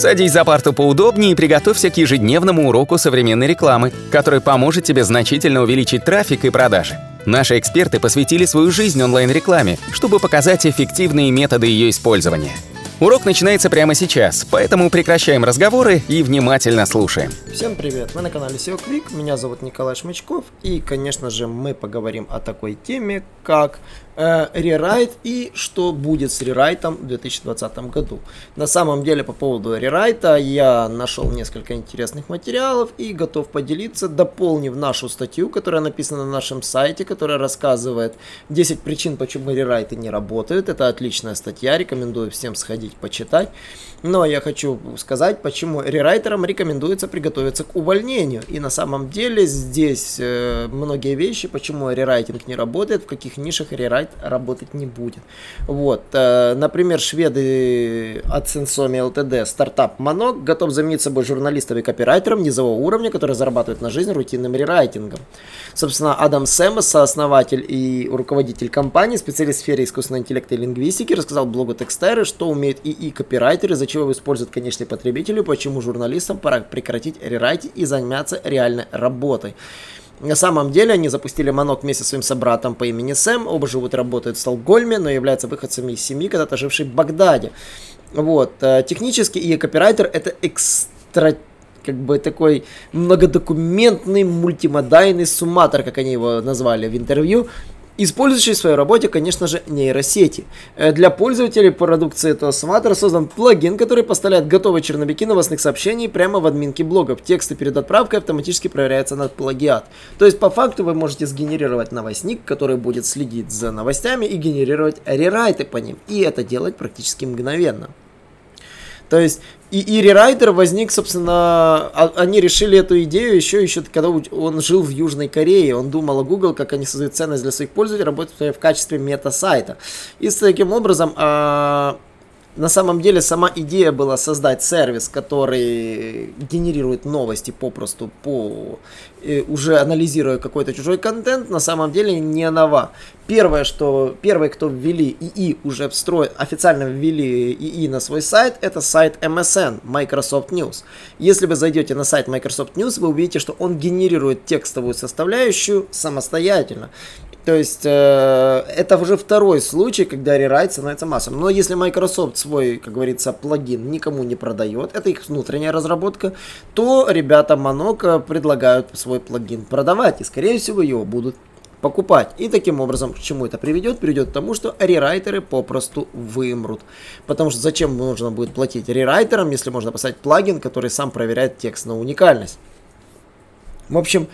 Садись за парту поудобнее и приготовься к ежедневному уроку современной рекламы, который поможет тебе значительно увеличить трафик и продажи. Наши эксперты посвятили свою жизнь онлайн-рекламе, чтобы показать эффективные методы ее использования – Урок начинается прямо сейчас, поэтому прекращаем разговоры и внимательно слушаем. Всем привет, вы на канале SEO Quick, меня зовут Николай Шмычков, и, конечно же, мы поговорим о такой теме, как э, рерайт и что будет с рерайтом в 2020 году. На самом деле, по поводу рерайта я нашел несколько интересных материалов и готов поделиться, дополнив нашу статью, которая написана на нашем сайте, которая рассказывает 10 причин, почему рерайты не работают. Это отличная статья, рекомендую всем сходить почитать. Но я хочу сказать, почему рерайтерам рекомендуется приготовиться к увольнению. И на самом деле здесь э, многие вещи, почему рерайтинг не работает, в каких нишах рерайт работать не будет. Вот, э, например, шведы от Sensomi LTD, стартап Манок, готов заменить собой журналистом и копирайтером низового уровня, который зарабатывает на жизнь рутинным рерайтингом. Собственно, Адам Сэмос, сооснователь и руководитель компании, специалист в сфере искусственного интеллекта и лингвистики, рассказал блогу Текстеры, что умеют ИИ копирайтеры, за чего используют конечные потребители, почему журналистам пора прекратить рерайтить и заняться реальной работой. На самом деле они запустили Манок вместе со своим собратом по имени Сэм. Оба живут и работают в Стокгольме, но являются выходцами из семьи, когда-то жившей в Багдаде. Вот. Э, технически и копирайтер это экстра как бы такой многодокументный мультимодальный сумматор, как они его назвали в интервью, использующий в своей работе, конечно же, нейросети. Э, для пользователей продукции этого сматора создан плагин, который поставляет готовые черновики новостных сообщений прямо в админке блогов. Тексты перед отправкой автоматически проверяются на плагиат. То есть, по факту, вы можете сгенерировать новостник, который будет следить за новостями и генерировать рерайты по ним. И это делать практически мгновенно. То есть и, и рерайдер возник, собственно, а, они решили эту идею еще, еще когда он жил в Южной Корее. Он думал о Google, как они создают ценность для своих пользователей, работая в качестве мета-сайта. И таким образом а, на самом деле сама идея была создать сервис, который генерирует новости попросту по э, уже анализируя какой-то чужой контент, на самом деле не нова. Первое, что первые, кто ввели ИИ, уже встроен, официально ввели ИИ на свой сайт, это сайт MSN, Microsoft News. Если вы зайдете на сайт Microsoft News, вы увидите, что он генерирует текстовую составляющую самостоятельно. То есть э, это уже второй случай, когда рерайт становится массовым. Но если Microsoft свой, как говорится, плагин никому не продает, это их внутренняя разработка, то ребята Монока предлагают свой плагин продавать. И скорее всего его будут покупать. И таким образом, к чему это приведет? Приведет к тому, что рерайтеры попросту вымрут. Потому что зачем нужно будет платить рерайтерам, если можно поставить плагин, который сам проверяет текст на уникальность. В общем,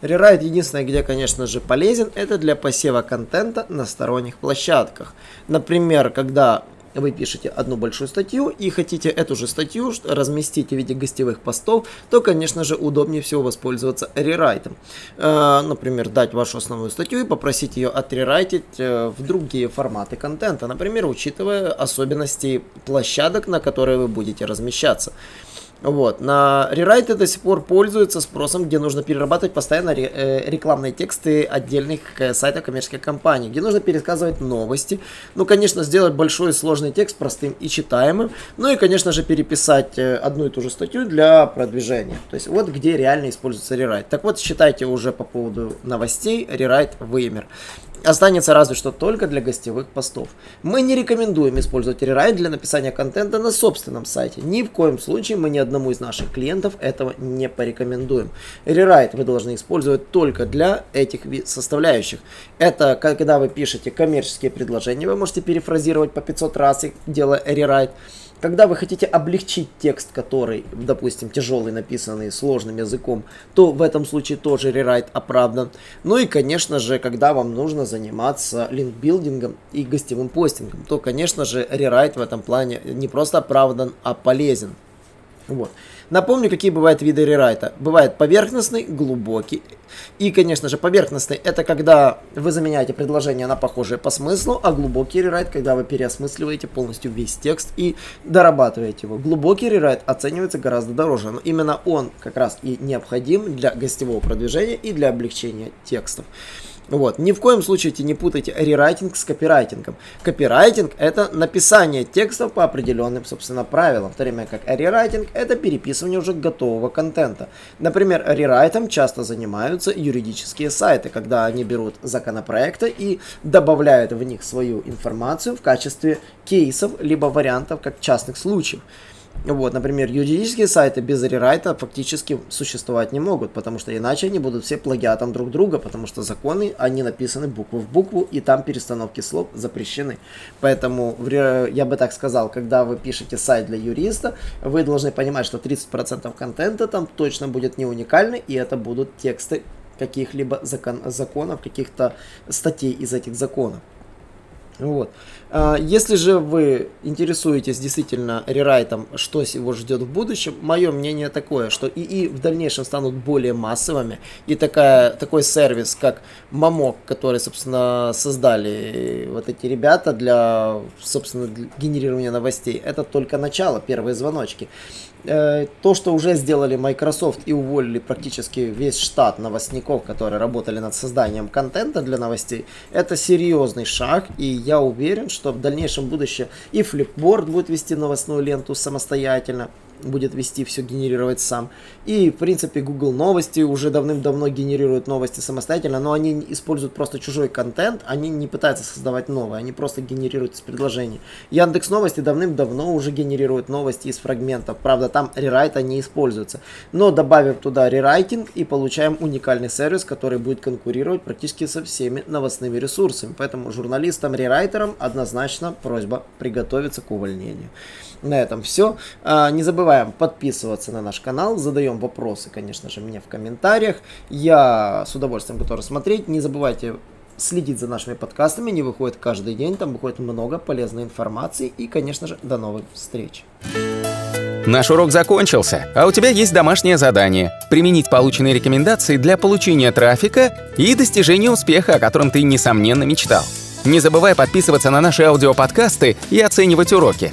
Рерайт единственное, где, конечно же, полезен, это для посева контента на сторонних площадках. Например, когда вы пишете одну большую статью и хотите эту же статью разместить в виде гостевых постов, то, конечно же, удобнее всего воспользоваться рерайтом. Э, например, дать вашу основную статью и попросить ее отрерайтить э, в другие форматы контента, например, учитывая особенности площадок, на которые вы будете размещаться. Вот. На рерайты до сих пор пользуются спросом, где нужно перерабатывать постоянно э, рекламные тексты отдельных э, сайтов коммерческих компаний, где нужно пересказывать новости. Ну, конечно, сделать большой сложный текст простым и читаемым. Ну и, конечно же, переписать э, одну и ту же статью для продвижения. То есть вот где реально используется рерайт. Так вот, считайте уже по поводу новостей, рерайт вымер. Останется разве что только для гостевых постов. Мы не рекомендуем использовать рерайт для написания контента на собственном сайте. Ни в коем случае мы ни одному из наших клиентов этого не порекомендуем. Рерайт вы должны использовать только для этих составляющих. Это когда вы пишете коммерческие предложения, вы можете перефразировать по 500 раз, делая рерайт. Когда вы хотите облегчить текст, который, допустим, тяжелый, написанный сложным языком, то в этом случае тоже рерайт оправдан. Ну и, конечно же, когда вам нужно заниматься линкбилдингом и гостевым постингом, то, конечно же, рерайт в этом плане не просто оправдан, а полезен. Вот. Напомню, какие бывают виды рерайта. Бывает поверхностный, глубокий. И, конечно же, поверхностный это когда вы заменяете предложение на похожее по смыслу, а глубокий рерайт, когда вы переосмысливаете полностью весь текст и дорабатываете его. Глубокий рерайт оценивается гораздо дороже, но именно он как раз и необходим для гостевого продвижения и для облегчения текстов. Вот. Ни в коем случае не путайте рерайтинг с копирайтингом. Копирайтинг – это написание текстов по определенным, собственно, правилам, в то время как рерайтинг – это переписывание уже готового контента. Например, рерайтом часто занимаются юридические сайты, когда они берут законопроекты и добавляют в них свою информацию в качестве кейсов, либо вариантов, как частных случаев. Вот, например, юридические сайты без рерайта фактически существовать не могут, потому что иначе они будут все плагиатом друг друга, потому что законы, они написаны букву в букву, и там перестановки слов запрещены. Поэтому, я бы так сказал, когда вы пишете сайт для юриста, вы должны понимать, что 30% контента там точно будет не уникальный, и это будут тексты каких-либо закон, законов, каких-то статей из этих законов. Вот. А, если же вы интересуетесь действительно рерайтом, что его ждет в будущем, мое мнение такое, что ИИ в дальнейшем станут более массовыми, и такая, такой сервис, как Мамок, который, собственно, создали вот эти ребята для, собственно, для генерирования новостей, это только начало, первые звоночки. Э, то, что уже сделали Microsoft и уволили практически весь штат новостников, которые работали над созданием контента для новостей, это серьезный шаг, и я уверен, что в дальнейшем будущем и Flipboard будет вести новостную ленту самостоятельно, будет вести все генерировать сам. И, в принципе, Google Новости уже давным-давно генерируют новости самостоятельно, но они используют просто чужой контент, они не пытаются создавать новые, они просто генерируют из предложений. Яндекс Новости давным-давно уже генерирует новости из фрагментов, правда, там рерайта не используется. Но добавив туда рерайтинг и получаем уникальный сервис, который будет конкурировать практически со всеми новостными ресурсами. Поэтому журналистам-рерайтерам однозначно просьба приготовиться к увольнению. На этом все. А, не забываем подписываться на наш канал, задаем вопросы, конечно же, мне в комментариях. Я с удовольствием готов смотреть. Не забывайте следить за нашими подкастами, они выходят каждый день, там выходит много полезной информации и, конечно же, до новых встреч. Наш урок закончился, а у тебя есть домашнее задание – применить полученные рекомендации для получения трафика и достижения успеха, о котором ты, несомненно, мечтал. Не забывай подписываться на наши аудиоподкасты и оценивать уроки.